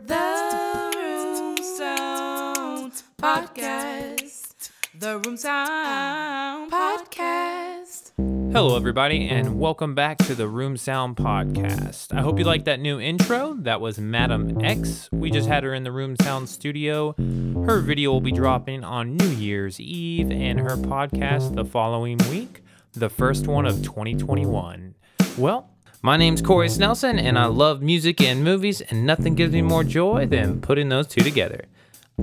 The Room Sound Podcast. The Room Sound Podcast. Hello, everybody, and welcome back to the Room Sound Podcast. I hope you like that new intro. That was Madam X. We just had her in the Room Sound studio. Her video will be dropping on New Year's Eve, and her podcast the following week, the first one of 2021. Well, my name's Corey Snelson, and I love music and movies, and nothing gives me more joy than putting those two together.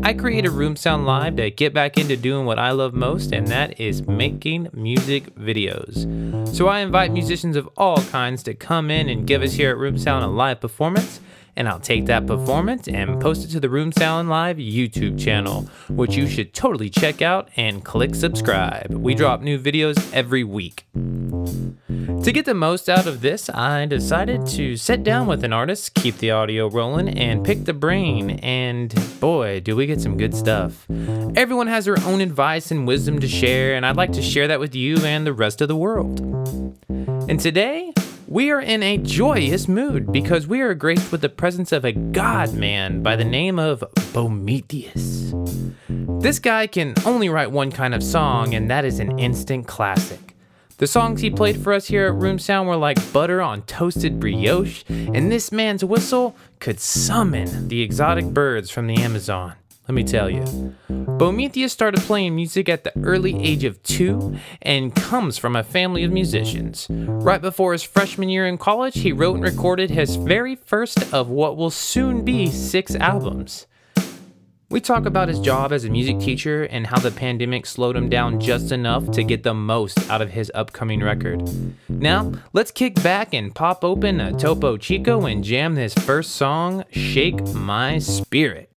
I created Room Sound Live to get back into doing what I love most, and that is making music videos. So I invite musicians of all kinds to come in and give us here at Room Sound a live performance, and I'll take that performance and post it to the Room Sound Live YouTube channel, which you should totally check out and click subscribe. We drop new videos every week. To get the most out of this, I decided to sit down with an artist, keep the audio rolling, and pick the brain. And boy, do we get some good stuff. Everyone has their own advice and wisdom to share, and I'd like to share that with you and the rest of the world. And today, we are in a joyous mood because we are graced with the presence of a god man by the name of Bomethius. This guy can only write one kind of song, and that is an instant classic. The songs he played for us here at Room Sound were like butter on toasted brioche, and this man's whistle could summon the exotic birds from the Amazon. Let me tell you. Bomethius started playing music at the early age of two and comes from a family of musicians. Right before his freshman year in college, he wrote and recorded his very first of what will soon be six albums. We talk about his job as a music teacher and how the pandemic slowed him down just enough to get the most out of his upcoming record. Now, let's kick back and pop open a Topo Chico and jam this first song, Shake My Spirit.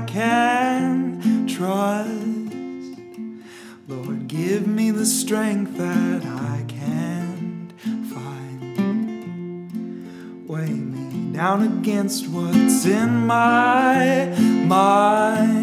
I can trust. Lord, give me the strength that I can't find. Weigh me down against what's in my mind.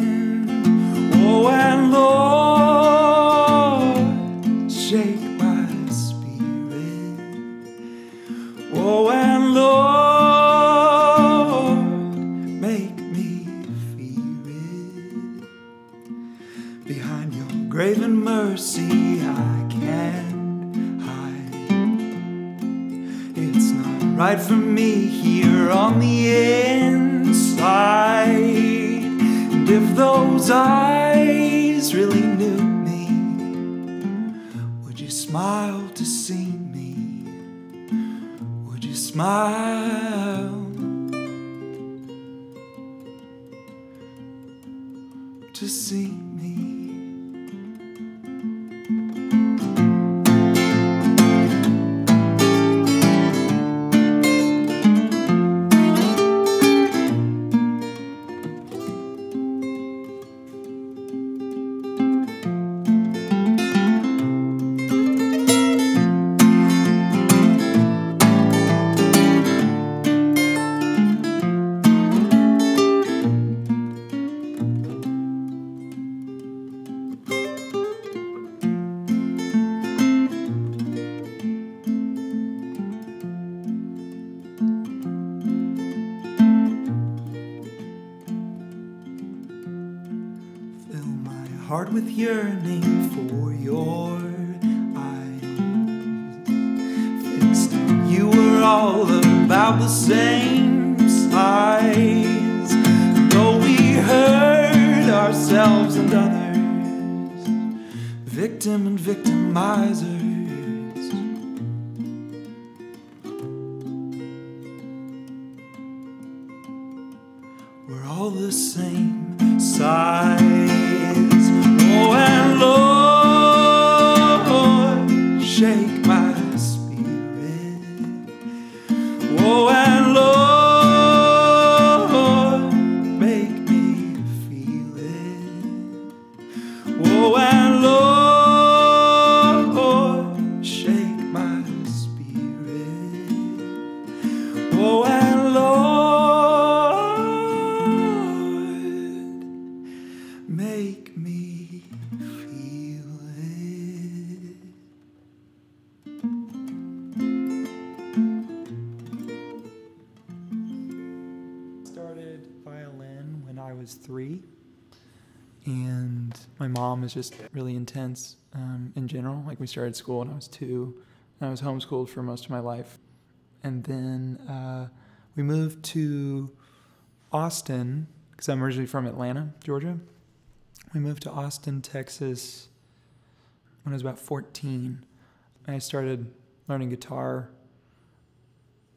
Right for me here on the inside. And if those eyes really knew me, would you smile to see me? Would you smile to see me? Was just really intense um, in general. Like we started school when I was two, and I was homeschooled for most of my life, and then uh, we moved to Austin because I'm originally from Atlanta, Georgia. We moved to Austin, Texas when I was about 14. And I started learning guitar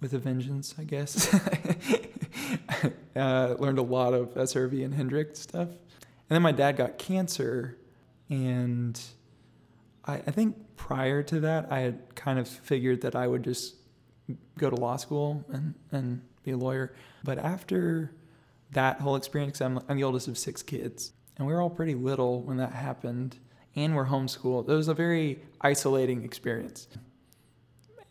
with a vengeance, I guess. uh, learned a lot of SRV and Hendrix stuff. And then my dad got cancer, and I, I think prior to that, I had kind of figured that I would just go to law school and, and be a lawyer. But after that whole experience, I'm, I'm the oldest of six kids, and we were all pretty little when that happened, and we're homeschooled. It was a very isolating experience.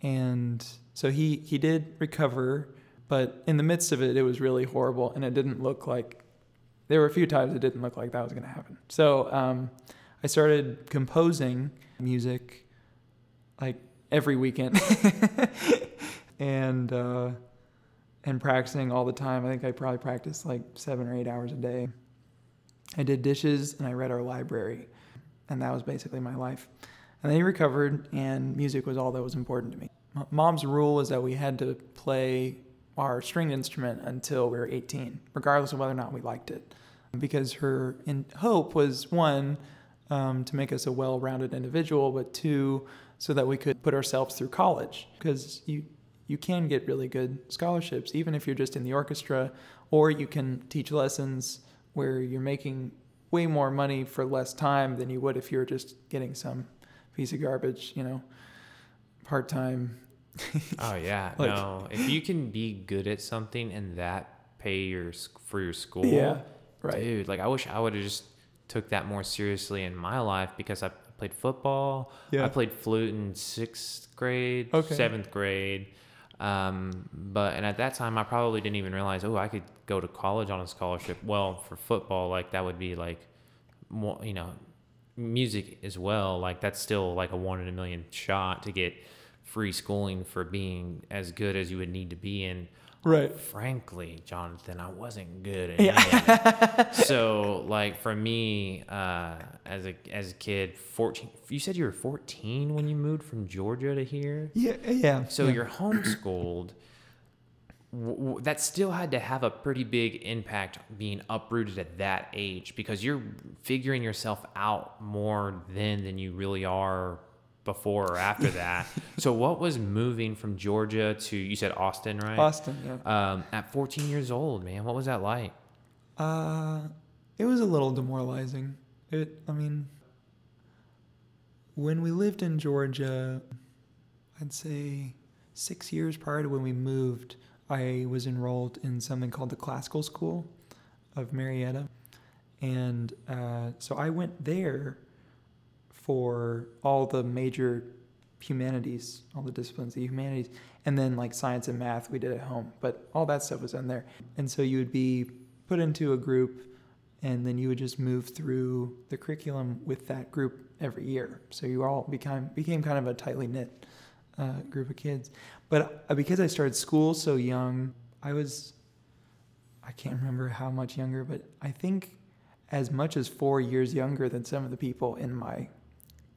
And so he, he did recover, but in the midst of it, it was really horrible, and it didn't look like there were a few times it didn't look like that was going to happen. So um, I started composing music like every weekend and uh, and practicing all the time. I think I probably practiced like seven or eight hours a day. I did dishes and I read our library, and that was basically my life. And then he recovered, and music was all that was important to me. Mom's rule was that we had to play our stringed instrument until we were 18, regardless of whether or not we liked it. Because her in- hope was one, um, to make us a well rounded individual, but two, so that we could put ourselves through college. Because you, you can get really good scholarships, even if you're just in the orchestra, or you can teach lessons where you're making way more money for less time than you would if you were just getting some piece of garbage, you know, part time. Oh yeah, Like- no. If you can be good at something and that pay your for your school, Yeah, right. dude. Like I wish I would have just took that more seriously in my life because I played football. Yeah. I played flute in sixth grade, Okay. seventh grade. Um, but and at that time I probably didn't even realize, oh, I could go to college on a scholarship. Well, for football, like that would be like more, you know, music as well. Like that's still like a one in a million shot to get free schooling for being as good as you would need to be in. Right. Frankly, Jonathan, I wasn't good at it. so, like for me, uh, as a as a kid, fourteen. You said you were fourteen when you moved from Georgia to here. Yeah, yeah. So yeah. you're homeschooled. W- that still had to have a pretty big impact being uprooted at that age because you're figuring yourself out more then than you really are before or after that. so what was moving from Georgia to you said Austin, right? Austin, yeah. Um, at 14 years old, man, what was that like? Uh, it was a little demoralizing. It, I mean, when we lived in Georgia, I'd say six years prior to when we moved, I was enrolled in something called the Classical School of Marietta. And uh, so I went there for all the major humanities, all the disciplines of humanities, and then like science and math we did at home. But all that stuff was in there. And so you would be put into a group and then you would just move through the curriculum with that group every year. So you all became became kind of a tightly knit uh, group of kids. But uh, because I started school so young, I was I can't remember how much younger, but I think as much as four years younger than some of the people in my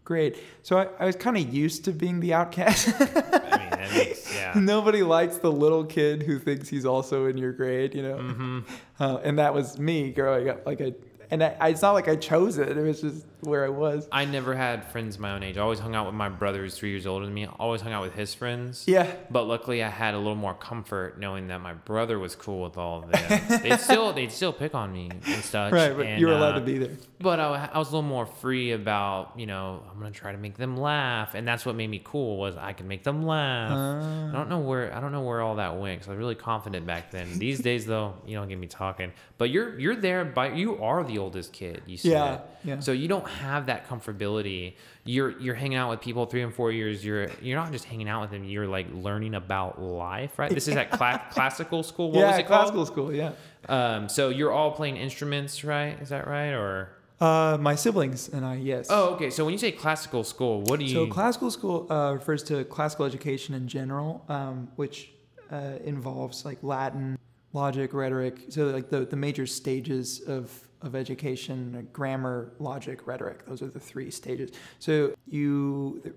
grade. So I, I was kind of used to being the outcast. I mean, that makes, yeah. Nobody likes the little kid who thinks he's also in your grade, you know. Mm-hmm. Uh, and that was me growing up. Like I, and I, I, it's not like I chose it. It was just where I was. I never had friends my own age. I always hung out with my brother who's three years older than me. I Always hung out with his friends. Yeah. But luckily, I had a little more comfort knowing that my brother was cool with all of them. they'd still they'd still pick on me and such. Right, but and, you were allowed uh, to be there. But I, I was a little more free about you know I'm gonna try to make them laugh, and that's what made me cool was I could make them laugh. Uh, I don't know where I don't know where all that went because I was really confident back then. These days though, you don't get me talking. But you're you're there by you are the oldest kid. You see Yeah, yeah. So you don't have that comfortability. You're you're hanging out with people three and four years. You're you're not just hanging out with them. You're like learning about life, right? This is at cla- classical school. What yeah, was it classical called? school. Yeah. Um, so you're all playing instruments, right? Is that right? Or Uh, my siblings and I, yes. oh, okay. So when you say classical school, what do you? So classical school uh, refers to classical education in general, um, which uh, involves like Latin, logic, rhetoric. So like the, the major stages of of education: uh, grammar, logic, rhetoric. Those are the three stages. So you,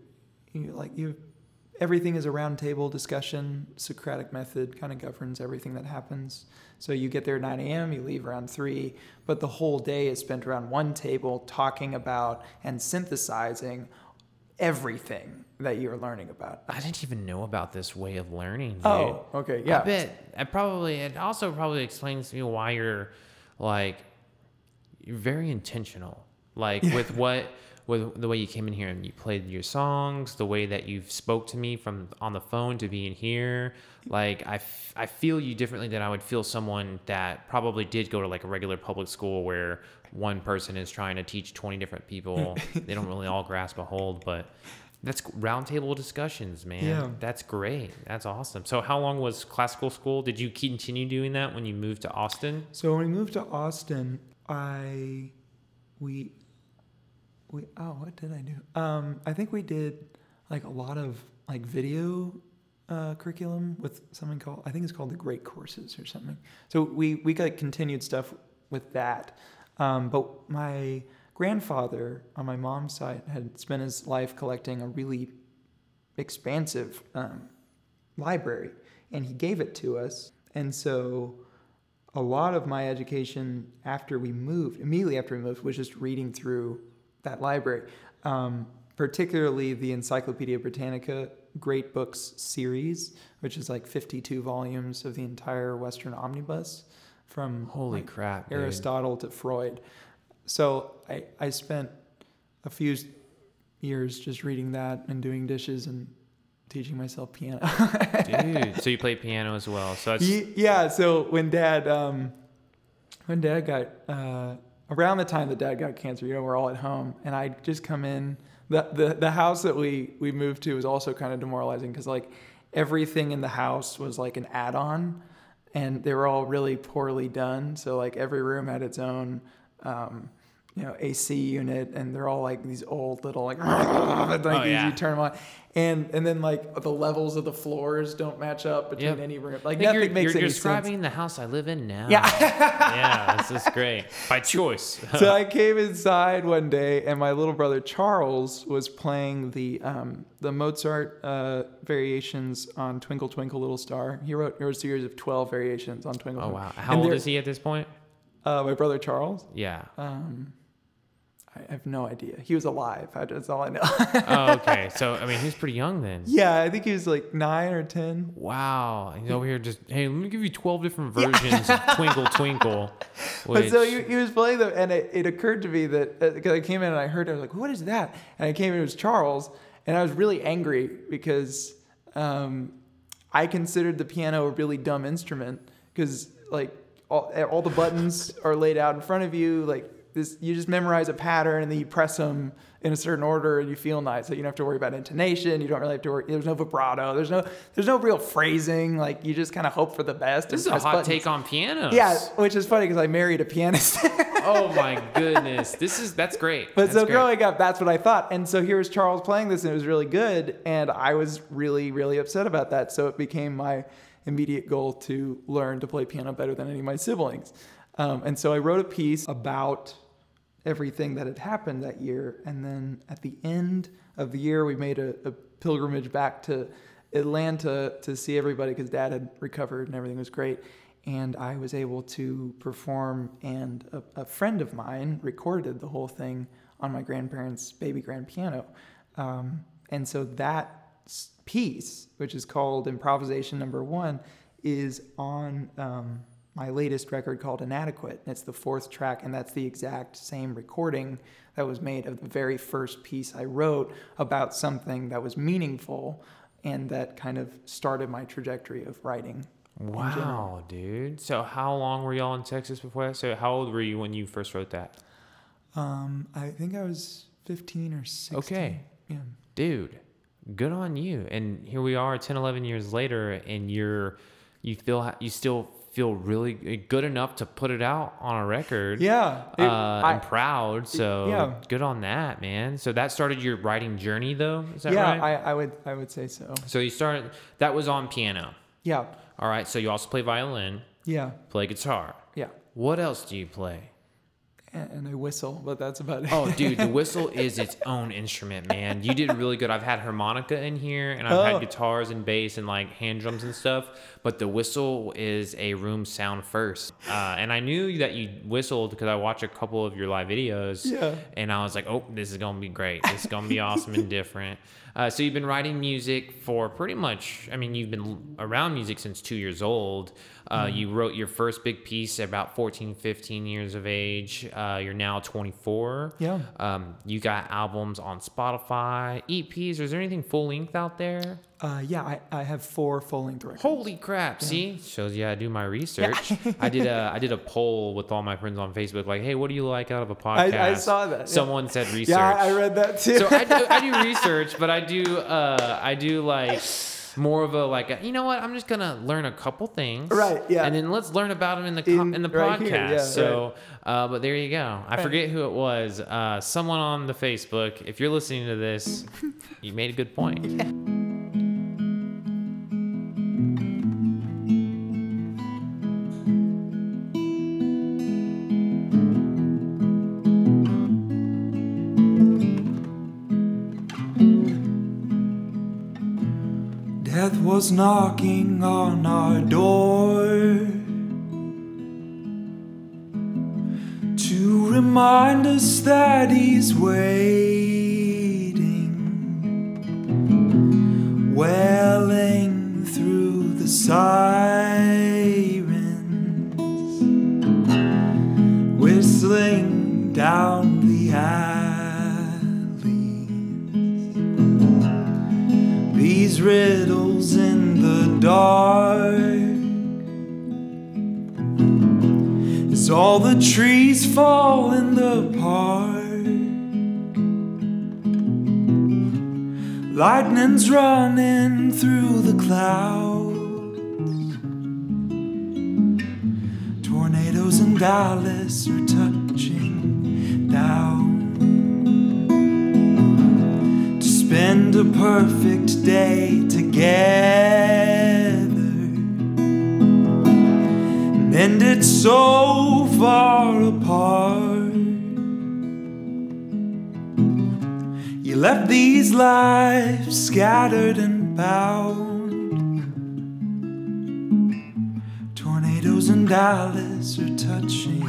you like you. Everything is a roundtable discussion. Socratic method kind of governs everything that happens. So you get there at 9 a.m., you leave around 3, but the whole day is spent around one table talking about and synthesizing everything that you're learning about. I didn't even know about this way of learning. Dude. Oh, okay, yeah. I bet. I probably. It also probably explains to me why you're like you're very intentional. Like with what with the way you came in here and you played your songs, the way that you've spoke to me from on the phone to being here. Like I, f- I feel you differently than I would feel someone that probably did go to like a regular public school where one person is trying to teach 20 different people. they don't really all grasp a hold, but that's roundtable discussions, man. Yeah. That's great. That's awesome. So how long was classical school? Did you continue doing that when you moved to Austin? So when we moved to Austin, I we we oh what did I do? Um, I think we did like a lot of like video uh, curriculum with something called I think it's called the Great Courses or something. So we we got continued stuff with that. Um, but my grandfather on my mom's side had spent his life collecting a really expansive um, library, and he gave it to us. And so a lot of my education after we moved, immediately after we moved, was just reading through that library, um, particularly the Encyclopedia Britannica Great Books series, which is like 52 volumes of the entire Western omnibus from Holy like, crap, dude. Aristotle to Freud. So I, I spent a few years just reading that and doing dishes and teaching myself piano. Dude, so you play piano as well. So yeah. So when dad, um, when dad got, uh, around the time that dad got cancer, you know, we're all at home and I'd just come in the, the, the house that we, we moved to was also kind of demoralizing because like everything in the house was like an add-on and they were all really poorly done. So like every room had its own, um, you know, AC unit, and they're all like these old little like, like Oh, you- yeah. you turn them on, and and then like the levels of the floors don't match up between Yep. any room. Like nothing you're, makes you're any describing sense. the house I live in now. Yeah. yeah, this is great. By choice. so I came inside one day, and my little brother Charles was playing the um, the Mozart uh, variations on Twinkle Twinkle Little Star. He wrote, wrote a series of twelve variations on Twinkle. oh Twinkle. wow. How And old is he at this point? Uh, my brother Charles. Yeah. Um, I have no idea. He was alive. That's all I know. oh, okay. So I mean, he's pretty young then. yeah, I think he was like nine or ten. Wow. He's over here just, hey, let me give you 12 different versions of Twinkle Twinkle. But so which- he, he was playing them, and it, it occurred to me that because I came in and I heard, it, I was like, "What is that?" And I came in, it was Charles, and I was really angry because um, I considered the piano a really dumb instrument because like all, all the buttons are laid out in front of you, like this, you just memorize a pattern and then you press them in a certain order and you feel nice. So you don't have to worry about intonation. You don't really have to worry. There's no vibrato. There's no there's no real phrasing. Like you just kind of hope for the best. this is a hot buttons. take on pianos. Yeah, which is funny because I married a pianist. oh my goodness. This is, that's great. But That's so great. growing up, that's what I thought. And so here was Charles playing this, and it was really good. And I was really, really upset about that. So it became my immediate goal to learn to play piano better than any of my siblings. Um, and so I wrote a piece about everything that had happened that year. And then at the end of the year, we made a, a pilgrimage back to Atlanta to see everybody because dad had recovered and everything was great. And I was able to perform, and a, a friend of mine recorded the whole thing on my grandparents' baby grand piano. Um, and so that piece, which is called Improvisation Number One, is on um, my latest record called Inadequate. It's the fourth track, and that's the exact same recording that was made of the very first piece I wrote about something that was meaningful and that kind of started my trajectory of writing. Wow, dude. So how long were y'all in Texas before that? So how old were you when you first wrote that? Um, I think I was 15 or 16. Okay. Yeah. Dude, good on you. And here we are 10, 11 years later and you're you feel you still feel really good enough to put it out on a record. Yeah. Uh, it- I'm proud. So yeah. good on that, man. So that started your writing journey though, is that yeah, right? I, I would I would say so. so you started that was on piano. Yeah. All right, so you also play violin, Yeah. play guitar. Yeah. What else do you play? And, I whistle, but that's about it. Oh, dude, the whistle is its own instrument, man. You did really good. I've had harmonica in here, and I've Oh. had guitars and bass and like hand drums and stuff. But the whistle is a room sound first. Uh, and I knew that you whistled because I watched a couple of your live videos. Yeah. And I was like, oh, this is gonna be great. This is gonna be awesome and different. Uh, so you've been writing music for pretty much. I mean, you've been around music since two years old. Uh, You wrote your first big piece at about 14, 15 years of age. Uh, you're now 24. Yeah. Um, you got albums on Spotify, EPs. Is there anything full length out there? Uh, yeah, I, I have four full length records. Holy crap! See, shows you I do my research. I did a I did a poll with all my friends on Facebook, like, hey, what do you like out of a podcast? I saw that, yeah. Someone said research. Yeah, I, I read that too. So I do, I do research, but I do uh, I do like more of a like a, you know what I'm just gonna learn a couple things Right, yeah. and then let's learn about them in the co- in, In- the right podcast here, yeah, so uh, but there you go I Right. forget who it was uh, someone on the Facebook if you're listening to this you made a good point Death was knocking on our door to remind us that he's waiting, welling through the sirens, trees fall in the park. Lightning's running through the clouds. Tornadoes in Dallas are touching down. To spend a perfect day together. And ended so far apart. You left these lives scattered and bound. Tornadoes in Dallas are touching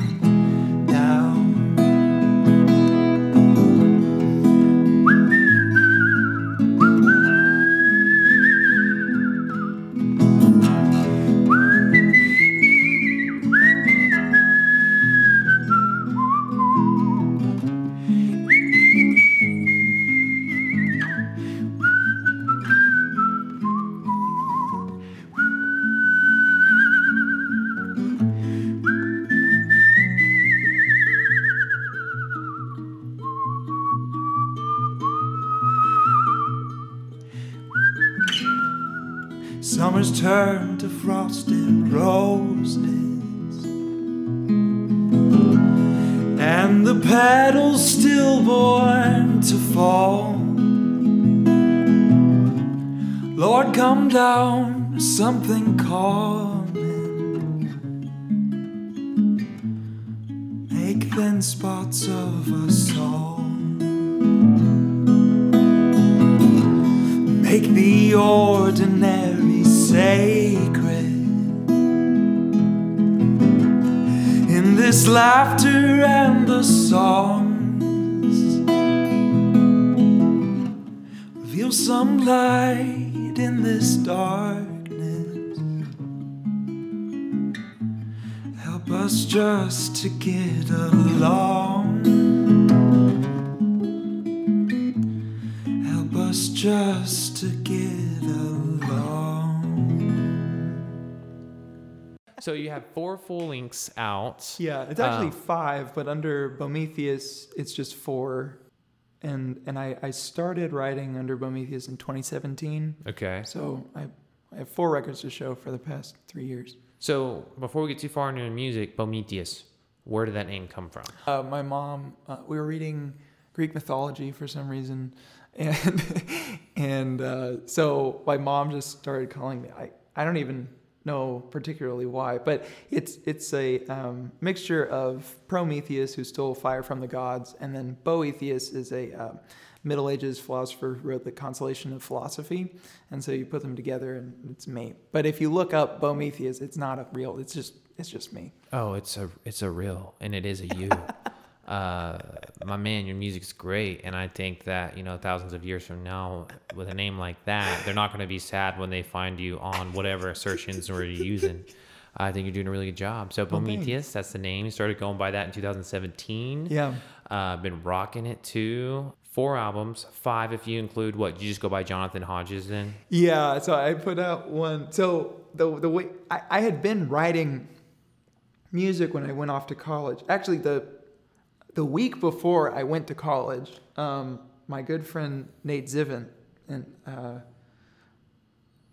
Summer's turned to frosted roses. And the petals stillborn to fall. Lord, come down, something coming. Make thin spots of us all. Make the ordinary sacred. In this laughter and the songs, reveal some light in this darkness. Help us just to get along. Help us just So you have four full links out. Yeah, it's actually Um, five, but under Bomethius, it's just four. And and I, I started writing under Bomethius in 2017. Okay. So I, I have four records to show for the past three years. So before we get too far into the music, Bomethius, where did that name come from? Uh, my mom, uh, we were reading Greek mythology for some reason, and and uh, so my mom just started calling me. I, I don't even know particularly why, but it's it's a um, mixture of Prometheus, who stole fire from the gods, and then Boethius is a um, Middle Ages philosopher who wrote the Consolation of Philosophy, and so you put them together, and it's me. But if you look up Bomethius, it's not a real. It's just it's just me. Oh, it's a it's a real and it is a you. uh, my man, your music's great, and I think that you know thousands of years from now, with a name like that, they're not going to be sad when they find you on whatever assertions we're using. I think you're doing a really good job. So. Bomethius, that's the name. You started going by that in 2017. Yeah. Uh, been rocking it too. Four albums, five if you include what you just go by Jonathan Hodges then. Yeah, so I put out one. So the the way I, I had been writing music when I went off to college. Actually, the the week before I went to college, um, my good friend Nate Zivin, and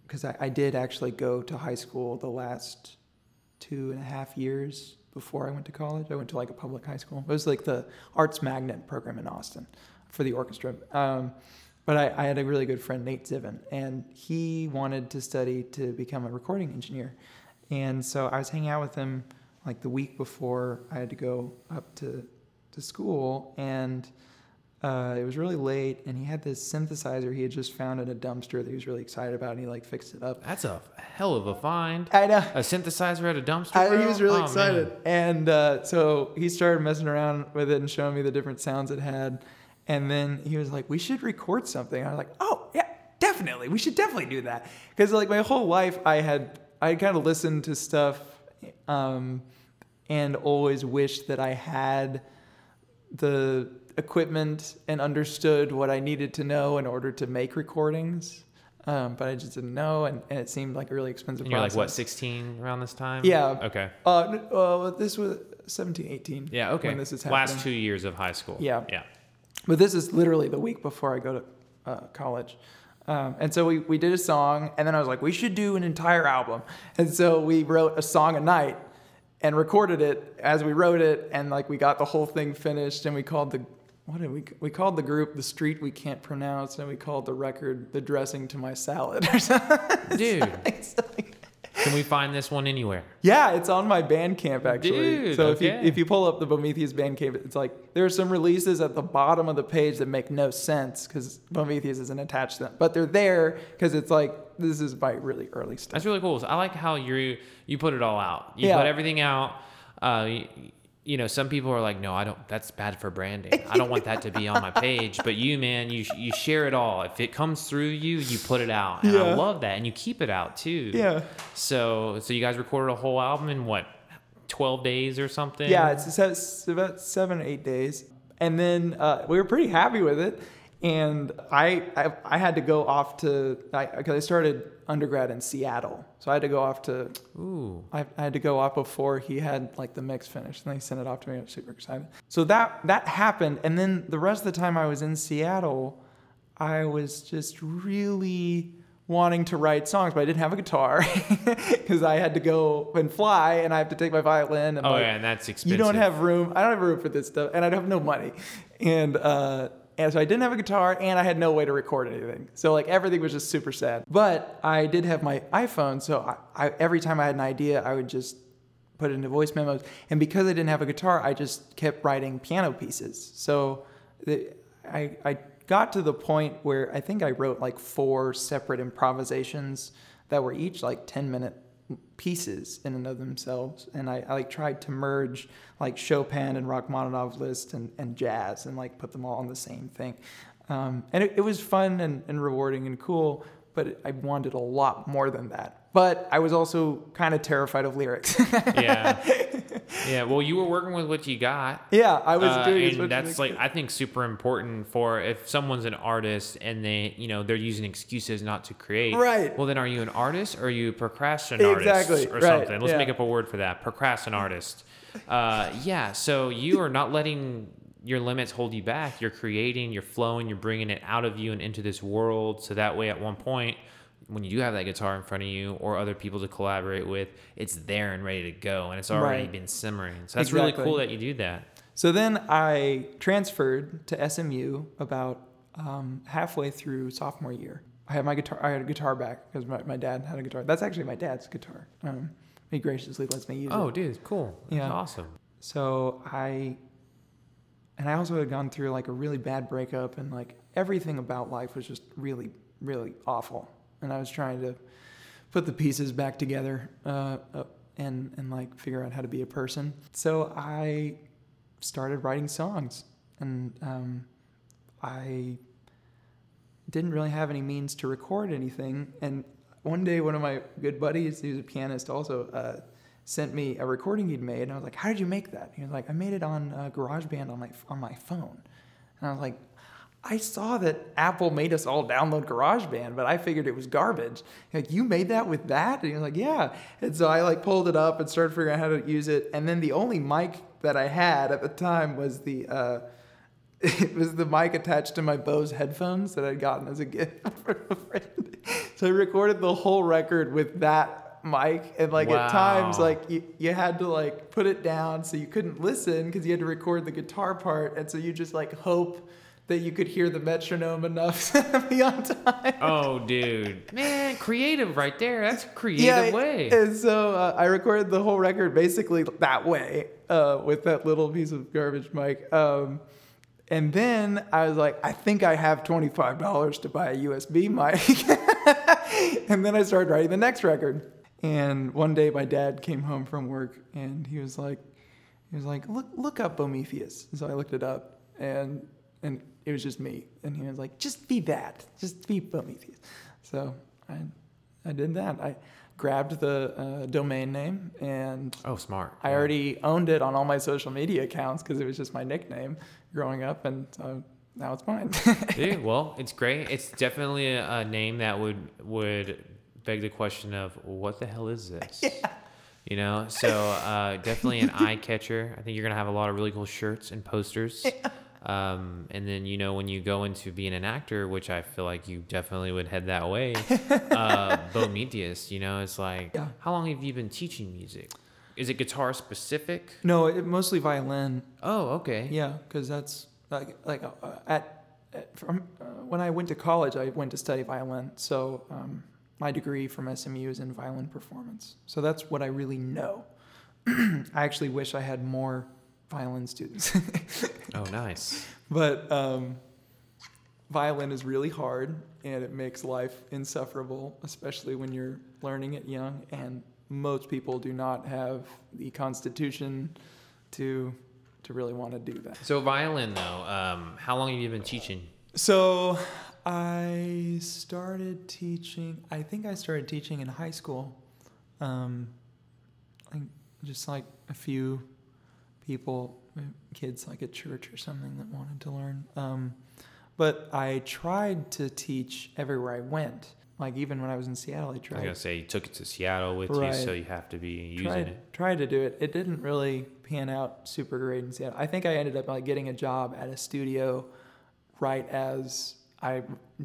because I, I did actually go to high school the last two and a half years before I went to college. I went to like a public high school. It was like the Arts Magnet program in Austin for the orchestra. Um, but I, I had a really good friend, Nate Zivin, and he wanted to study to become a recording engineer. And so I was hanging out with him like the week before I had to go up to, to school. And uh, it was really late, and he had this synthesizer he had just found in a dumpster that he was really excited about, and he like fixed it up. That's a hell of a find. I know. A synthesizer at a dumpster. I, he was really Oh, excited. man. And uh, so he started messing around with it and showing me the different sounds it had. And then he was like, we should record something. I was like, oh, yeah, definitely. We should definitely do that. Because like my whole life, I had, I kind of listened to stuff um, and always wished that I had the equipment and understood what I needed to know in order to make recordings. Um, but I just didn't know, and, and it seemed like a really expensive And you're like what, 16 around this time? Yeah. Okay. Uh, uh, this was 17, 18. Yeah. Okay. When this is happening. Last two years of high school. Yeah. Yeah. But this is literally the week before I go to uh, college. Um, and so we, we did a song, and then I was like, we should do an entire album. And so we wrote a song a night and recorded it as we wrote it, and like we got the whole thing finished, and we called the what did we we called the group the street we can't pronounce, and we called the record the dressing to my salad or something. Dude, can we find this one anywhere? Yeah, it's on my Bandcamp actually. Dude, so if you if you pull up the Bomethius Bandcamp, it's like there are some releases at the bottom of the page that make no sense because Bomethius isn't attached to them, but they're there because it's like this is my really early stuff. That's really cool. So I like how you you put it all out. You Yeah. put everything out. Uh, you, know, some people are like, no, I don't. That's bad for branding. I don't want that to be on my page. But you, man, you you share it all. If it comes through you, you put it out, and I love that. And you keep it out too. Yeah. So so you guys recorded a whole album in what, twelve days or something? Yeah, it's, about seven or eight days, and then uh, we were pretty happy with it. And I I, I had to go off to because I, started undergrad in Seattle, so I had to go off to Ooh. I, I had to go off before he had like the mix finished, and they sent it off to me. I was super excited. So that that happened, and then the rest of the time I was in Seattle, I was just really wanting to write songs, but I didn't have a guitar because I had to go and fly, and I have to take my violin. And Oh like, yeah, and that's expensive. you don't have room. I don't have room for this stuff, and I don't have no money, and uh, and so I didn't have a guitar, and I had no way to record anything. So like everything was just super sad. But I did have my iPhone, so I, I every time I had an idea, I would just put it into voice memos, and because I didn't have a guitar, I just kept writing piano pieces. So the, I I got to the point where I think I wrote like four separate improvisations that were each like ten minute pieces in and of themselves. And I, I like tried to merge like chopin and rachmaninoff Liszt and, and jazz and like put them all on the same thing. Um, and it, it was fun and, and rewarding and cool but i wanted a lot more than that but I was also kind of terrified of lyrics. yeah. Yeah. Well, you were working with what you got. yeah, I was Uh, doing and that's like. I think super important for if someone's an artist and they you know they're using excuses not to create. Right. Well, then are you an artist or are you a procrastin artist Exactly, or right, something? Let's yeah. make up a word for that. Procrastin artist. Uh, yeah. So you are not letting your limits hold you back. You're creating. You're flowing. You're bringing it out of you and into this world. So that way, at one point. When you do have that guitar in front of you or other people to collaborate with, it's there and ready to go, and it's already Right. been simmering. So that's really cool that you do that. So then I transferred to SMU about um, halfway through sophomore year. I had my guitar. I had a guitar back because my, my dad had a guitar. That's actually my dad's guitar. Um, he graciously lets me use it. Oh, dude, cool. That's Yeah. awesome. So I, and I also had gone through like a really bad breakup, and like everything about life was just really, really awful. And I was trying to put the pieces back together, uh, and and like figure out how to be a person. So I started writing songs, and um, I didn't really have any means to record anything. And one day, one of my good buddies, who's a pianist, also uh, sent me a recording he'd made, and I was like, "How did you make that?" He was like, "I made it on uh, GarageBand on my on my phone," and I was like. I saw that Apple made us all download GarageBand, but I figured it was garbage. Like, you made that with that? And was like, yeah. And so I like pulled it up and started figuring out how to use it. And then the only mic that I had at the time was the uh, it was the mic attached to my Bose headphones that I'd gotten as a gift from a friend. So I recorded the whole record with that mic, and like at times, like you, you had to like put it down so you couldn't listen because you had to record the guitar part, and so you just like hope that you could hear the metronome enough to be on time. Oh, dude. Man, creative right there. That's a creative way. And so uh, I recorded the whole record basically that way uh, with that little piece of garbage mic. Um, and then I was like, I think I have $25 to buy a USB mic. and then I started writing the next record. And one day my dad came home from work and he was like, he was like, look, look up Bomethius. And so I looked it up and, and it was just me. And he was like, just be that, just be Bomethius. So I, I did that. I grabbed the uh, domain name and oh, smart. I already owned it on all my social media accounts because it was just my nickname growing up, and so now it's mine. Dude, well, it's great. It's definitely a, a name that would would beg the question of what the hell is this? You know, so uh, definitely an eye catcher. I think you're gonna have a lot of really cool shirts and posters. Um, and then you know when you go into being an actor, which I feel like you definitely would head that way. uh, Bomethius, you know, it's like Yeah. how long have you been teaching music? Is it guitar specific? no, it, mostly violin. Oh, okay. Yeah, because that's like like uh, at, at from uh, when I went to college, I went to study violin. So um, my degree from SMU is in violin performance. So that's what I really know. I actually wish I had more violin students. Oh, nice. But um, violin is really hard and it makes life insufferable, especially when you're learning it young. And most people do not have the constitution to to really want to do that. So violin though, um, how long have you been teaching? So I started teaching. I think I started teaching in high school. Um, just like a few people, kids like at church or something that wanted to learn. Um, but I tried to teach everywhere I went. Like even when I was in Seattle, I tried. I was gonna say you took it to Seattle with Right. you, so you have to be using tried it. tried to do it. It didn't really pan out super great in Seattle. I think I ended up like getting a job at a studio right as I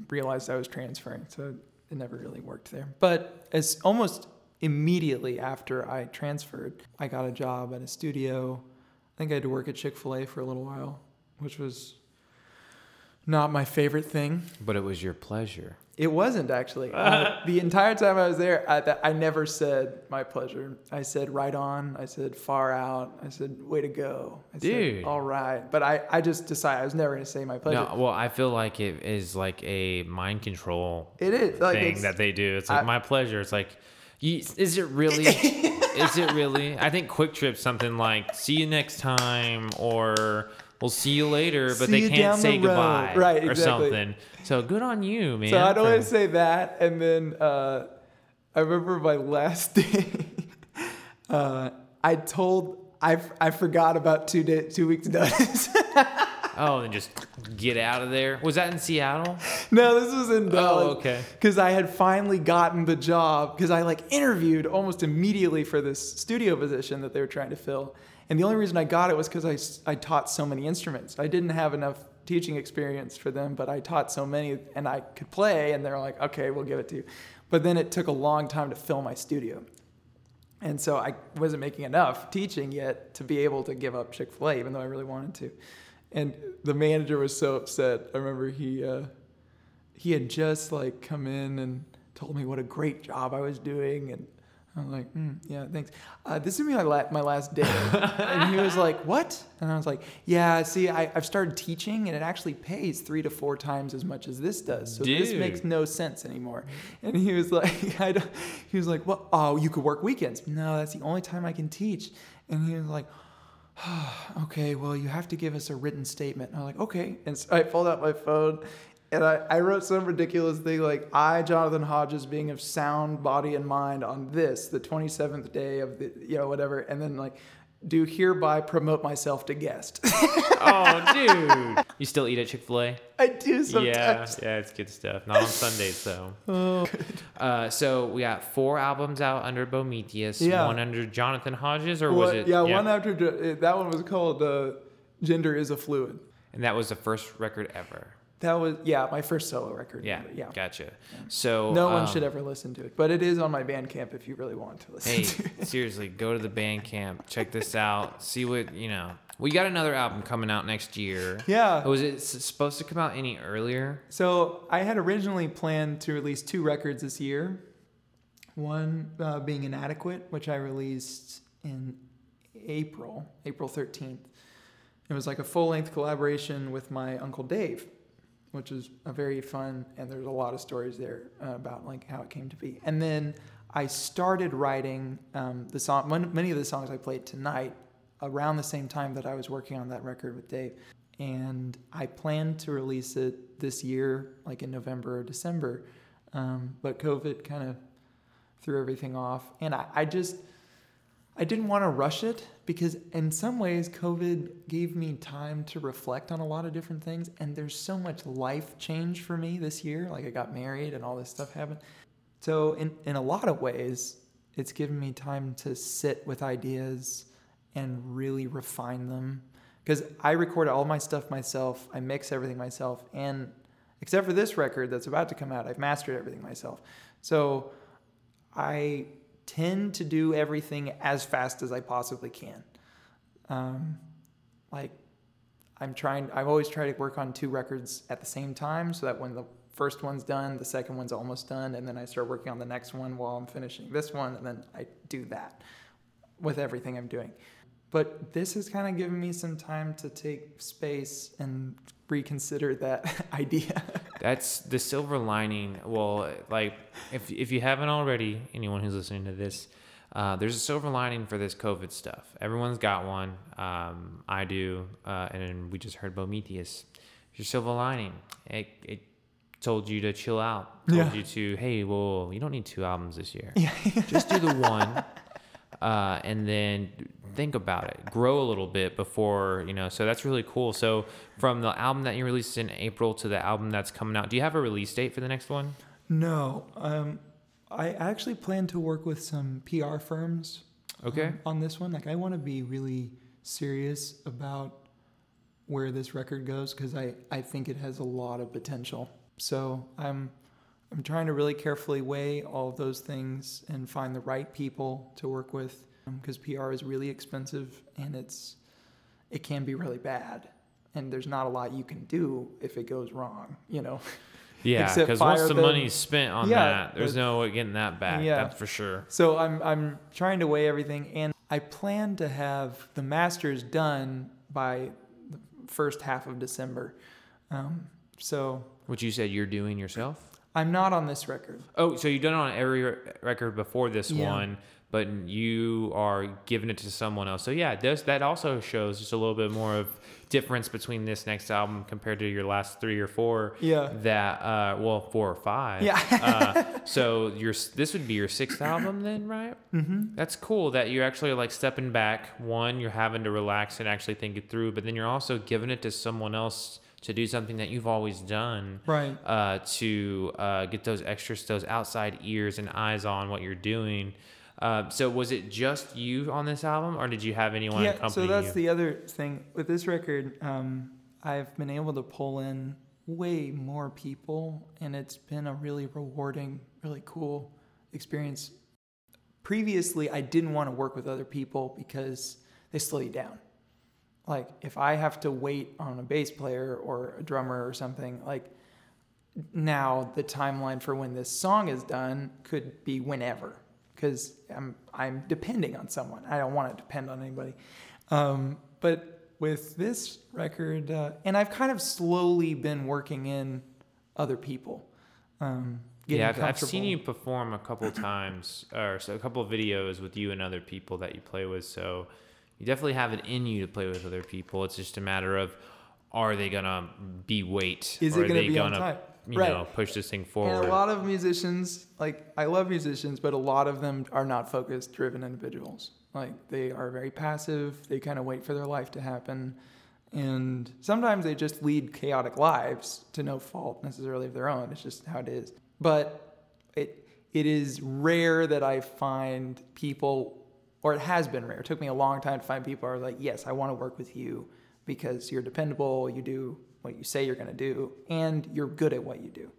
realized I was transferring, so it never really worked there. But as almost immediately after I transferred, I got a job at a studio. I think I had to work at Chick Fil A for a little while, which was not my favorite thing. But it was your pleasure. It wasn't actually. Uh, the entire time I was there, I, th- I never said my pleasure. I said right on. I said far out. I said way to go. I Dude. said all right. But I, I just decided I was never going to say my pleasure. No, well, I feel like it is like a mind control It is like thing that they do. It's like I- my pleasure. It's like, you, is it really? is it really? I think QuikTrip's something like "see you next time" or "we'll see you later," but See they can't down the say goodbye Right, or something. So good on you, man. So I'd always say that, and then uh, I remember my last day. uh, I told I, I forgot about two day, two weeks notice. Oh, then just get out of there. Was that in Seattle? no, this was in Dallas. Oh, okay. Because I had finally gotten the job because I like interviewed almost immediately for this studio position that they were trying to fill, and the only reason I got it was because I I taught so many instruments. I didn't have enough teaching experience for them, but I taught so many and I could play, and they're like, okay, we'll give it to you. But then it took a long time to fill my studio. And so I wasn't making enough teaching yet to be able to give up Chick fil A, even though I really wanted to. And the manager was so upset. I remember he, uh, he had just like come in and told me what a great job I was doing. And I was like, mm, yeah, thanks. Uh, this is gonna be my, la- my last day. and he was like, what? And I was like, yeah, see, I, I've started teaching and it actually pays three to four times as much as this does. So this makes no sense anymore. And he was like, I don't, he was like, well, oh, you could work weekends. No, that's the only time I can teach. And he was like, okay, well, you have to give us a written statement. And I'm like, okay. And so I pulled out my phone and I, I wrote some ridiculous thing like, I, Jonathan Hodges, being of sound body and mind on this, the 27th day of the, you know, whatever. And then like, do hereby promote myself to guest. Oh, dude. You still eat at Chick fil A? I do Yeah, sometimes. yeah, it's good stuff. Not on Sundays, though. Oh. Uh, so we got four albums out under Bomethius, Yeah. one under Jonathan Hodges, or was What- it? yeah, one after, that one was called uh, Gender is a Fluid. And that was the first record ever. That was, yeah, my first solo record. Yeah, Yeah. gotcha. So No one um, should ever listen to it, but it is on my Bandcamp if you really want to listen Hey, to it. seriously, go to the Bandcamp, check this out, see what you know. We got another album coming out next year. Yeah. Was it supposed to come out any earlier? So I had originally planned to release two records this year. One uh, being Inadequate, which I released in April, April 13th. It was like a full length collaboration with my uncle Dave, which is a very fun, and there's a lot of stories there uh, about like how it came to be. And then I started writing um, the song, many of the songs I played tonight around the same time that I was working on that record with Dave. And I planned to release it this year, like in November or December. Um, but COVID kind of threw everything off. And I, I just, I didn't want to rush it because in some ways COVID gave me time to reflect on a lot of different things and there's so much life change for me this year like I got married and all this stuff happened. So in in a lot of ways it's given me time to sit with ideas and really refine them because I record all my stuff myself, I mix everything myself and except for this record that's about to come out, I've mastered everything myself. So I tend to do everything as fast as I possibly can. Um, like I'm trying, I've always tried to work on two records at the same time so that when the first one's done, the second one's almost done, and then I start working on the next one while I'm finishing this one, and then I do that with everything I'm doing. But this has kind of given me some time to take space and reconsider that idea. That's the silver lining. Well, like if if you haven't already, anyone who's listening to this, uh, there's a silver lining for this COVID stuff. Everyone's got one. Um, I do, uh, and we just heard Bomethius. Your silver lining. It it told you to chill out. Told Yeah. you to hey, well, you don't need two albums this year. Yeah. just do the one. Uh, and then think about it, grow a little bit before you know. So that's really cool. So from the album that you released in April to the album that's coming out, do you have a release date for the next one? No, um, I actually plan to work with some PR firms. Okay. um, on this one, like I want to be really serious about where this record goes because I I think it has a lot of potential. So I'm I'm trying to really carefully weigh all of those things and find the right people to work with because PR is really expensive and it's it can be really bad and there's not a lot you can do if it goes wrong. You know. Yeah, because once the them. money's spent on Yeah, that, there's no way getting that back. Yeah. That's for sure. So I'm I'm trying to weigh everything, and I plan to have the masters done by the first half of December. Um, so What you said you're doing yourself? I'm not on this record. Oh, so you've done it on every re- record before this Yeah. one, but you are giving it to someone else. So yeah, this that also shows just a little bit more of difference between this next album compared to your last three or four. Yeah. That uh, well, four or five. Yeah. uh, so your this would be your sixth album then, right? Mm-hmm. That's cool that you're actually like stepping back. One, you're having to relax and actually think it through, but then you're also giving it to someone else to do something that you've always done Right. uh, to uh, get those extras, those outside ears and eyes on what you're doing. Uh, so was it just you on this album, or did you have anyone yeah, accompany so that's you? the other thing with this record. Um, I've been able to pull in way more people, and it's been a really rewarding, really cool experience. Previously, I didn't want to work with other people because they slow you down. Like if I have to wait on a bass player or a drummer or something, like now the timeline for when this song is done could be whenever because I'm I'm depending on someone. I don't want to depend on anybody. Um, but with this record, uh, and I've kind of slowly been working in other people. Um, yeah, I've, I've seen you perform a couple times, or so a couple of videos with you and other people that you play with. So you definitely have it in you to play with other people. It's just a matter of are they gonna be weight? Is or it are gonna they be on gonna, time? you Right. know, push this thing forward? And a lot of musicians, like I love musicians, but a lot of them are not focused driven individuals. Like they are very passive. They kind of wait for their life to happen. And sometimes they just lead chaotic lives to no fault necessarily of their own. It's just how it is. But it it is rare that I find people or it has been rare. It took me a long time to find people who are like, yes, I want to work with you because you're dependable, you do what you say you're going to do, and you're good at what you do.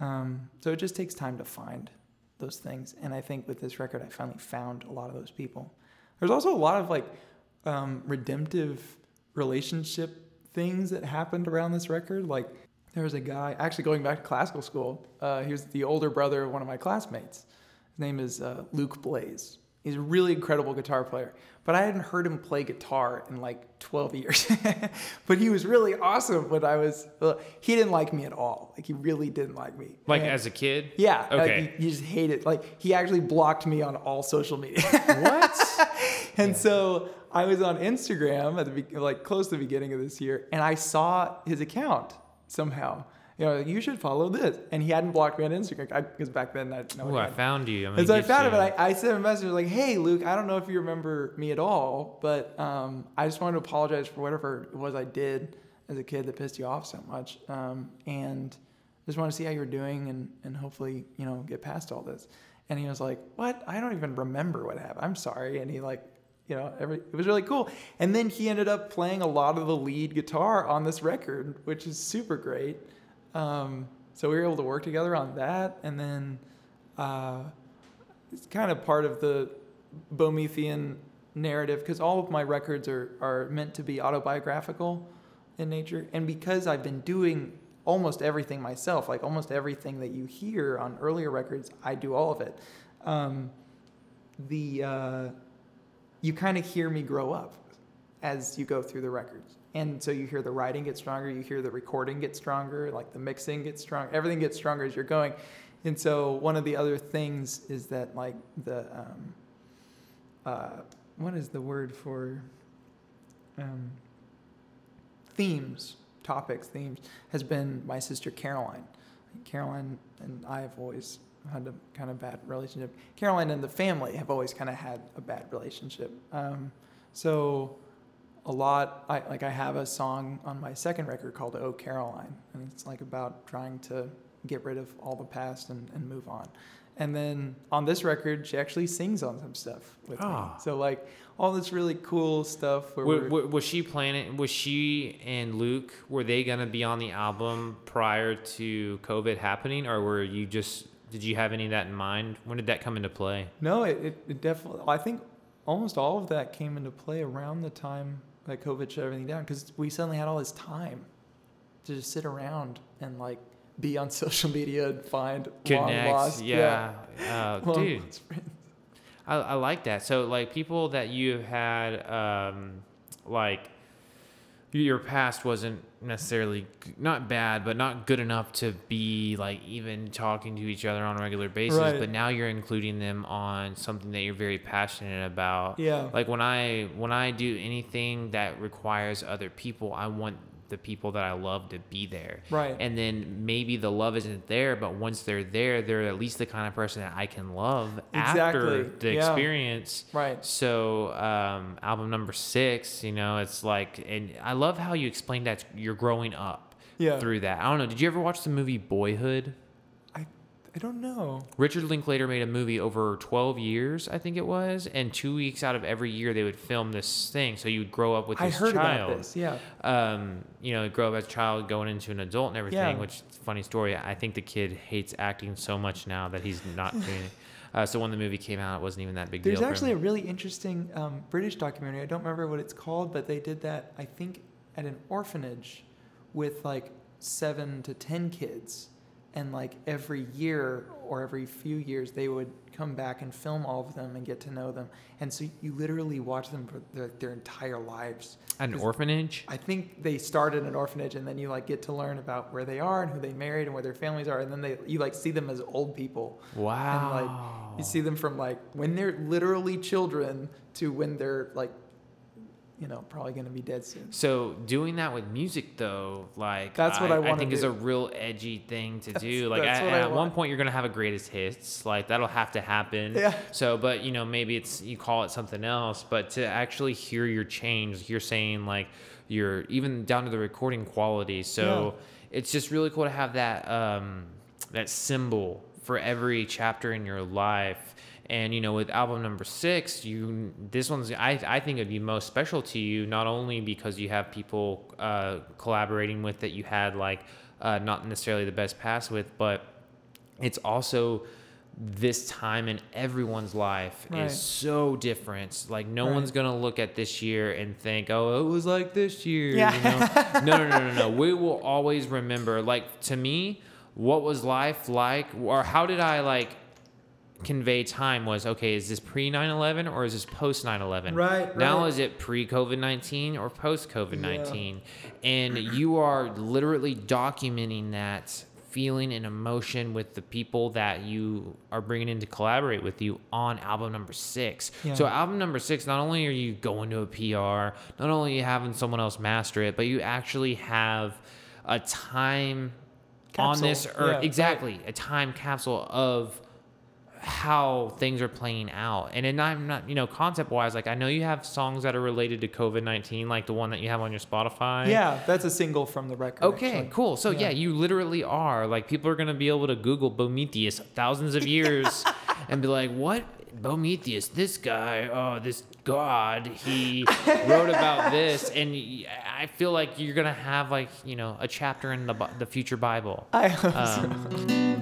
Um, so it just takes time to find those things. And I think with this record, I finally found a lot of those people. There's also a lot of like um, redemptive relationship things that happened around this record. Like there was a guy, actually going back to classical school, uh, he was the older brother of one of my classmates. His name is uh, Luke Blaze. He's a really incredible guitar player, but I hadn't heard him play guitar in like 12 years. but he was really awesome when I was, uh, he didn't like me at all. Like he really didn't like me. like And- as a kid? yeah. like, Okay. he, he just hated. Like he actually blocked me on all social media. what? and so I was on Instagram at the like close to the beginning of this year, and I saw his account somehow. You know, you should follow this, and he hadn't blocked me on Instagram because back then I didn't know. Ooh, I found you. I'm And so I found it, but I, I sent him a message like, "Hey, Luke, I don't know if you remember me at all, but um, I just wanted to apologize for whatever it was I did as a kid that pissed you off so much, um, and just want to see how you're doing, and and hopefully, you know, get past all this." And he was like, "What? I don't even remember what happened. I'm sorry." And he like, you know, every it was really cool. And then he ended up playing a lot of the lead guitar on this record, which is super great. Um, so we were able to work together on that, and then. Uh, it's kind of part of the Bomethian narrative because all of my records are, are meant to be autobiographical in nature. And because I've been doing almost everything myself, like almost everything that you hear on earlier records, I do all of it. Um, the uh, you kind of hear me grow up as you go through the records. And so you hear the writing get stronger, you hear the recording get stronger, like the mixing gets stronger, everything gets stronger as you're going. And so one of the other things is that like the um, uh, what is the word for um, themes, topics, themes has been my sister Caroline. Caroline and I have always had a kind of bad relationship. Caroline and the family have always kind of had a bad relationship. Um, so a lot, I like I have a song on my second record called "Oh Caroline," and it's like about trying to get rid of all the past and, and move on. And then on this record, she actually sings on some stuff with Ah. me. So like all this really cool stuff. Where Wa- we're, was she planning? Was she and Luke were they gonna be on the album prior to COVID happening, or were you just? Did you have any of that in mind? When did that come into play? No, it, it, it definitely. I think almost all of that came into play around the time that COVID shut everything down because we suddenly had all this time to just sit around and like be on social media and find Connect, lost. yeah, Uh, long dude. I, I like that. So like people that you had um, like your past wasn't necessarily not bad, but not good enough to be like even talking to each other on a regular basis. Right. But now you're including them on something that you're very passionate about. Yeah. Like when I when I do anything that requires other people, I want the people that I love to be there. Right. And then maybe the love isn't there, but once they're there, they're at least the kind of person that I can love after the Yeah. experience. Right. So, um, album number six, you know, it's like, and I love how you explained that you're growing up Yeah. through that. I don't know. Did you ever watch the movie Boyhood? I don't know. Richard Linklater made a movie over 12 years, I think it was, and two weeks out of every year they would film this thing. So you would grow up with this I heard child. about this. Yeah. Um, you know, grow up as a child, going into an adult and everything, Yeah. which funny story. I think the kid hates acting so much now that he's not doing it. Uh, so when the movie came out, it wasn't even that big There's deal. for actually a really interesting um, British documentary. I don't remember what it's called, but they did that, I think, at an orphanage with like seven to 10 kids. And like every year or every few years, they would come back and film all of them and get to know them. And so you literally watch them for their, their entire lives. At an orphanage. I think they start in an orphanage and then you like get to learn about where they are and who they married and where their families are. And then they, you like see them as old people. Wow. And like you see them from like when they're literally children to when they're like, you know, probably gonna be dead soon. So doing that with music though, like That's what I wanna think is a real edgy thing to That's- do. Like that's at, what I at one point you're gonna have a greatest hits, like that'll have to happen. Yeah. So, but you know maybe it's you call it something else, but to actually hear your change, you're saying like you're even down to the recording quality. So it's just really cool to have that um, that symbol for every chapter in your life. And you know, with album number six, you this one's I I think it'd be most special to you not only because you have people uh, collaborating with that you had like uh, not necessarily the best pass with, but it's also this time in everyone's life Right. is so different. Like no Right. one's gonna look at this year and think, "Oh, it was like this year." Yeah. You know? no, no, no, no, no. We will always remember. Like to me, what was life like, or how did I like convey time? Was okay. Is this pre 9/11 or is this post 9/11? Right, Now right. is it pre COVID 19 or post COVID 19? And you are literally documenting that feeling and emotion with the people that you are bringing in to collaborate with you on album number six. Yeah. So, album number six, not only are you going to a PR, not only are you having someone else master it, but you actually have a time on this earth. Yeah, exactly. A time capsule of how things are playing out. And then I'm not, you know, concept wise, like I know you have songs that are related to COVID 19, like the one that you have on your Spotify. Yeah, that's a single from the record. Okay, actually. cool. So yeah. Yeah. you literally are like people are gonna be able to Google Bomethius thousands of years and be like, what? Bomethius, this guy, oh, this god, he wrote about this, and I feel like you're gonna have like you know a chapter in the the future Bible. I hope so. Um,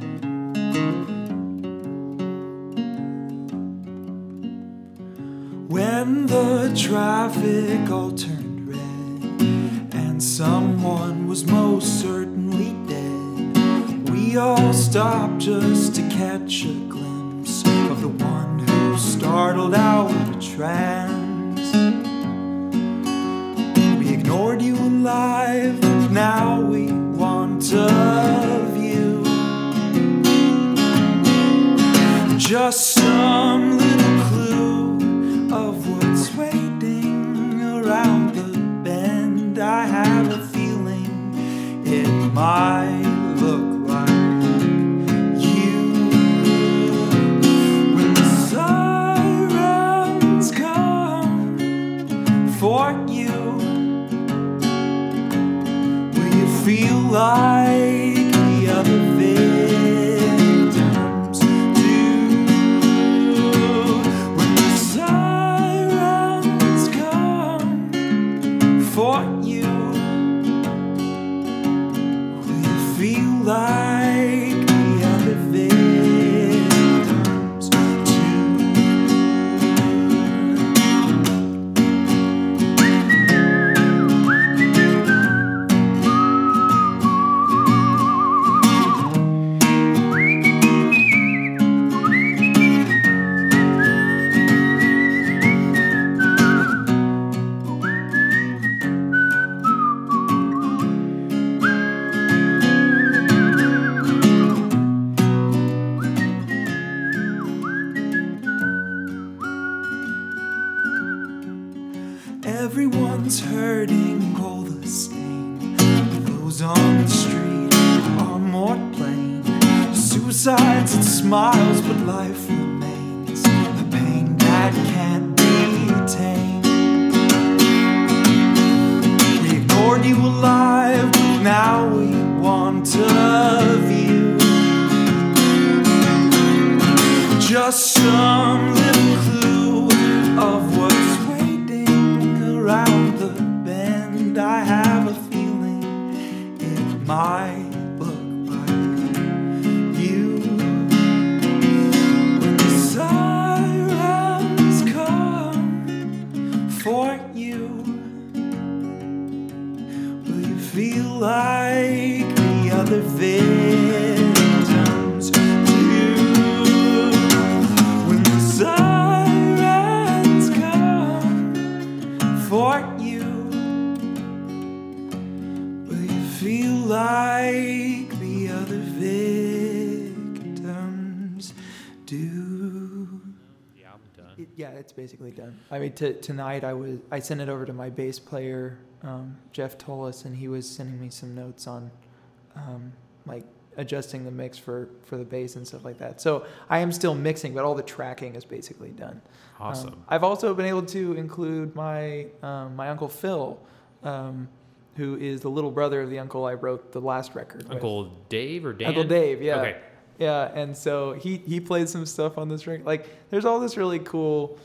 When the traffic all turned red and someone was most certainly dead, we all stopped just to catch a glimpse of the one who startled out of a trance. We ignored you alive, but now we want a might look like you. When the sirens come for you, will you feel like on the street on more Plain. Suicides and smiles, but life remains the pain that can't be tamed. We ignored you alive, but now we want to view just some. Yeah, it's basically done. I mean, t- tonight I was I sent it over to my bass player um, Jeff Tollis, and he was sending me some notes on um, like adjusting the mix for for the bass and stuff like that. So I am still mixing, but all the tracking is basically done. Um, Awesome. I've also been able to include my um, my uncle Phil, um, who is the little brother of the uncle I wrote the last record. with. Uncle Dave or Dan? Uncle Dave, yeah. Okay. Yeah, and so he he played some stuff on this record. Like, there's all this really cool,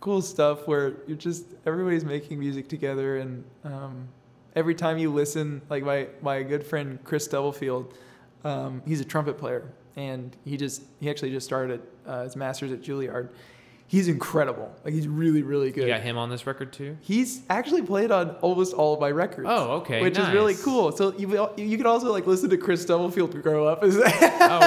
cool stuff where you're just everybody's making music together, and um, every time you listen, like my my good friend Chris Stubblefield, um, he's a trumpet player, and he just he actually just started uh, his masters at Juilliard. He's incredible. Like he's really really good. You got him on this record too? He's actually played on almost all of my records. Oh, okay, Which is really cool. So you you could also like listen to Chris Stubblefield grow up Oh,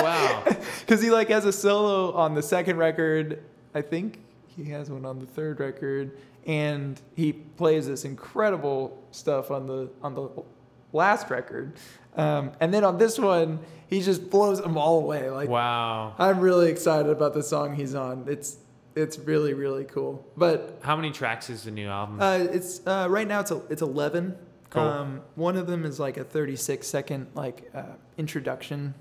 wow. because he like has a solo on the second record. I think he has one on the third record, and he plays this incredible stuff on the on the last record. Um, and then on this one, he just blows them all away. Like Wow. I'm really excited about the song he's on. It's it's really really cool. But How many tracks is the new album? uh, it's uh, right now it's a, it's 11. Cool. Um, one of them is like a 36 second like uh, introduction,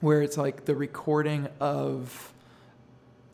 where it's like the recording of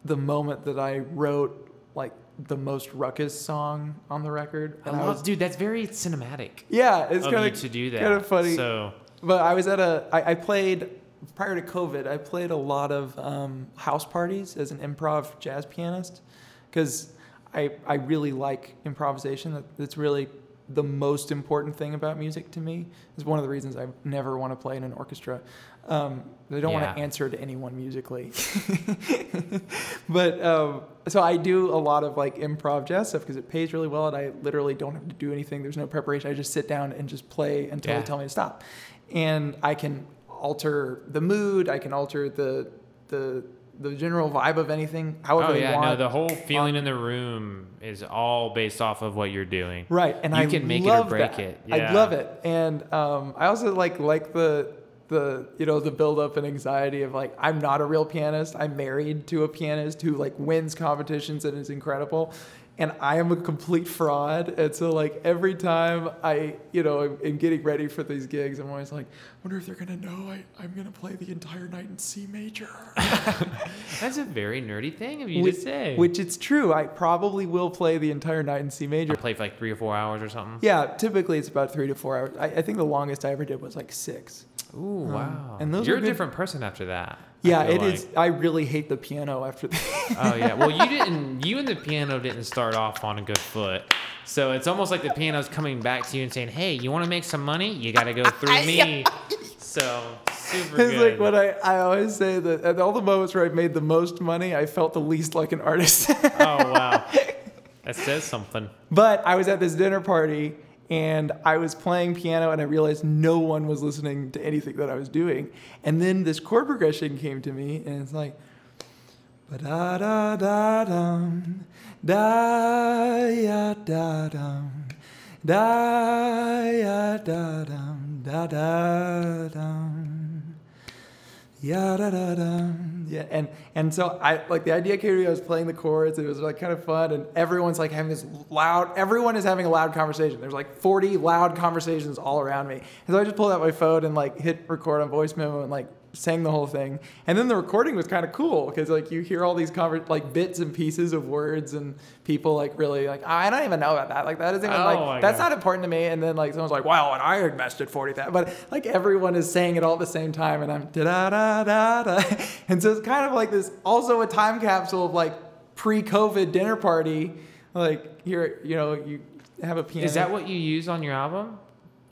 the moment that I wrote like the most ruckus song on the record. I And I love, was- dude, that's very cinematic yeah, it's of kind you to do that. Kind of funny. So, But I was at a, I, I played, prior to COVID, I played a lot of um, house parties as an improv jazz pianist because I, I really like improvisation. That's really the most important thing about music to me. It's one of the reasons I never want to play in an orchestra. Um, I don't want to answer to anyone musically. but um, so I do a lot of like improv jazz stuff because it pays really well and I literally don't have to do anything. There's no preparation. I just sit down and just play until Yeah. they tell me to stop. And I can alter the mood. I can alter the the the general vibe of anything however oh yeah, want. no, the whole feeling in the room is all based off of what you're doing. Right, and You I can make it or break that. it. I love it, and um, I also like like the the you know the build up and anxiety of like I'm not a real pianist. I'm married to a pianist who like wins competitions and is incredible, and I am a complete fraud. And so like every time I you know am, am getting ready for these gigs, I'm always like, wonder if they're gonna know I I'm gonna play the entire night in C major. That's a very nerdy thing of you which, to say. which it's true. I probably will play the entire night in C major. I play for like three or four hours or something. Yeah, typically it's about three to four hours. I, I think the longest I ever did was like six. Ooh, um, wow. and those you're a good- different person after that. I Yeah, feel it is. like. I really hate the piano after that. Oh yeah. Well, you didn't. You and the piano didn't start off on a good foot. So it's almost like the piano's coming back to you and saying, "Hey, you want to make some money? You got to go through me." So super it's good. like what I, I always say that at all the moments where I made the most money, I felt the least like an artist. oh wow, that says something. but I was at this dinner party and I was playing piano and I realized no one was listening to anything that I was doing. And then this chord progression came to me and it's like da da da dum da ya da dum da ya da dum da da dum yeah da da dum yeah and and so I like the idea came to me I was playing the chords it was like kind of fun and everyone's like having this loud everyone is having a loud conversation. There's like 40 loud conversations all around me. And so I just pulled out my phone and like hit record on voice memo and like sang the whole thing. And then the recording was kind of cool because like you hear all these conver- like bits and pieces of words and people like really like ah, I don't even know about that. Like that isn't even Oh like that's God. not important to me. And then like someone's like, wow, and I invested forty thousand. But like everyone is saying it all at the same time, and I'm da da da da da. And so it's kind of like this also a time capsule of like pre-COVID dinner party. Like you're you know you have a piano. Is that what you use on your album?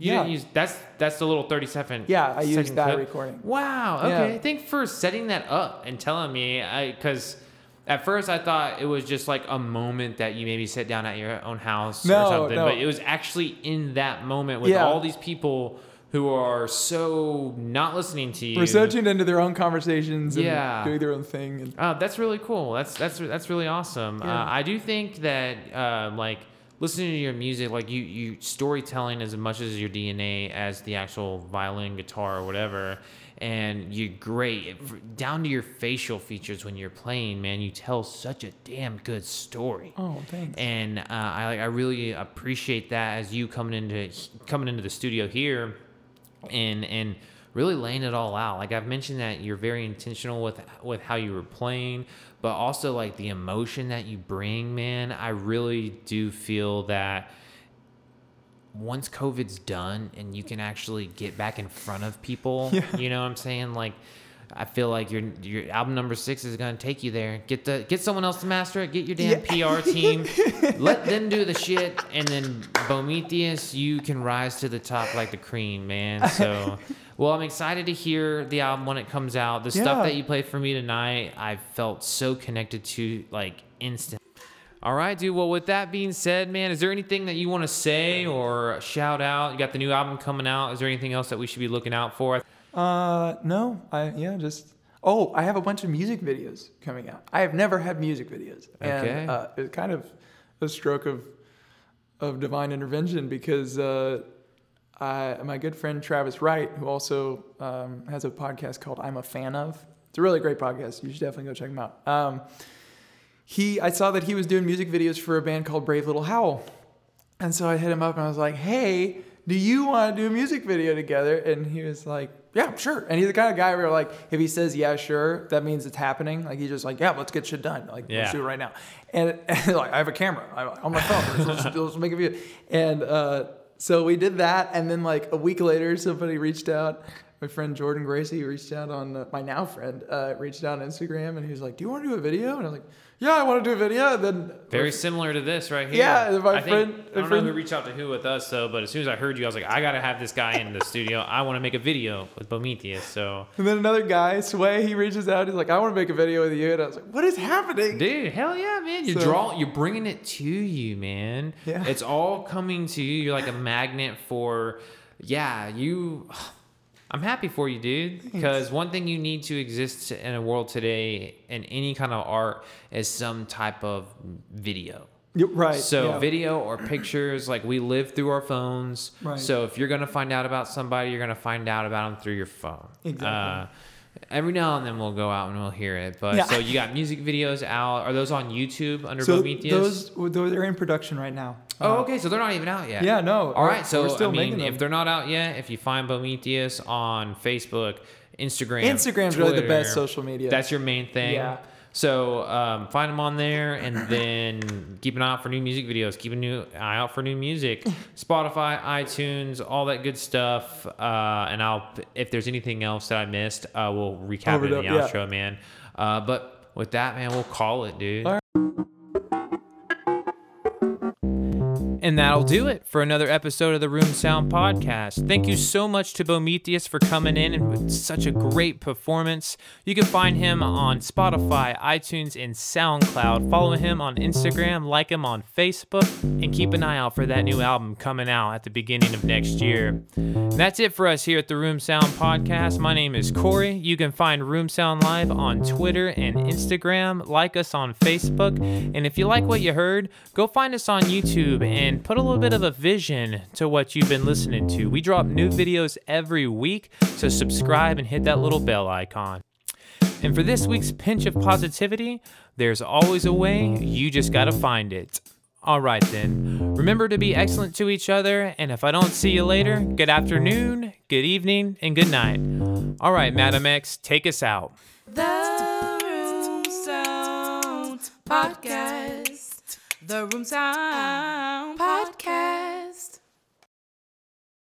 You Yeah. didn't use that's that's the little thirty second. Yeah, I used that clip? recording. Wow. Yeah. Okay. Thanks for setting that up and telling me. I because at first I thought it was just like a moment that you maybe sit down at your own house No, or something, no. but it was actually in that moment with Yeah. all these people who are so not listening to you. We're so tuned into their own conversations and Yeah. doing their own thing. And Oh, that's really cool. That's that's that's really awesome. Yeah. Uh, I do think that uh, like listening to your music, like you you storytelling as much as your DNA as the actual violin, guitar, or whatever. And you're great down to your facial features when you're playing. Man, you tell such a damn good story. oh, thanks. And uh, I I really appreciate that as you coming into coming into the studio here, and and really laying it all out. Like I've mentioned that you're very intentional with with how you were playing, but also like the emotion that you bring. Man, I really do feel that once COVID's done and you can actually get back in front of people, Yeah. you know what I'm saying? Like, I feel like your your album number six is gonna take you there. Get the get someone else to master it. Get your damn PR team. Let them do the shit, and then Bomethius, you can rise to the top like the cream, man. So, well, I'm excited to hear the album when it comes out. The stuff that you played for me tonight, I felt so connected to like instant. All right, dude. Well, with that being said, man, is there anything that you want to say or shout out? You got the new album coming out. Is there anything else that we should be looking out for? Uh, no, I yeah, just oh, I have a bunch of music videos coming out. I have never had music videos, and Okay. uh, it's kind of a stroke of of divine intervention because uh, I, my good friend Travis Wright, who also um, has a podcast called I'm a Fan of. It's a really great podcast. You should definitely go check him out. Um, he, I saw that he was doing music videos for a band called Brave Little Howl. And so I hit him up and I was like, hey, do you want to do a music video together? And he was like, yeah, sure. And he's the kind of guy where like, if he says, yeah, sure, that means it's happening. Like he's just like, yeah, let's get shit done. Like, Yeah. let's do it right now. And, and like, I have a camera I, on my phone. Let's, let's, let's make a video. And uh, so we did that. And then like a week later, somebody reached out. My friend Jordan Gracie reached out on uh, my now friend uh, reached out on Instagram and he was like, "Do you want to do a video?" And I was like, "Yeah, I want to do a video." And then Very similar to this right here. Yeah, my I think, friend- I don't know who reached out to who with us though, but as soon as I heard you, I was like, I gotta have this guy in the studio. I want to make a video with Bomethius. So, And then another guy, Sway, he reaches out. He's like, "I want to make a video with you." And I was like, "What is happening?" dude, hell yeah, man! You're So- drawing, you're bringing it to you, man. Yeah. it's all coming to you. You're like a magnet for, yeah, you. I'm happy for you, dude. Because one thing you need to exist in a world today in any kind of art is some type of video. Right. So yeah. video or pictures, like we live through our phones. Right. So if you're gonna find out about somebody, you're gonna find out about them through your phone. Exactly. Uh, every now and then we'll go out and we'll hear it. But Yeah. so you got music videos out. Are those on YouTube under So those, they're in production right now. Oh, Uh, okay. So they're not even out yet. Yeah, no. All right. So we're still I making mean, if they're not out yet, if you find Bomethius on Facebook, Instagram, Instagram's really the best social media. That's your main thing. Yeah. So um, find them on there, and then keep an eye out for new music videos. Keep an new eye out for new music. Spotify, iTunes, all that good stuff. Uh, and I'll, if there's anything else that I missed, uh, we'll recap it in the Overdub, yeah. outro, man. Uh, but with that, man, we'll call it, dude. And that'll do it for another episode of the Room Sound Podcast. Thank you so much to Bomethius for coming in and with such a great performance. You can find him on Spotify, iTunes, and SoundCloud. Follow him on Instagram, like him on Facebook, and keep an eye out for that new album coming out at the beginning of next year. And that's it for us here at the Room Sound Podcast. My name is Corey. You can find Room Sound Live on Twitter and Instagram. Like us on Facebook. And if you like what you heard, go find us on YouTube and put a little bit of a vision to what you've been listening to. We drop new videos every week, so subscribe and hit that little bell icon. And for this week's pinch of positivity, there's always a way, you just gotta find it. All right, then. Remember to be excellent to each other, and if I don't see you later, good afternoon, good evening, and good night. All right, Madam X, take us out. The Room Sound Podcast. The Room Sound Podcast.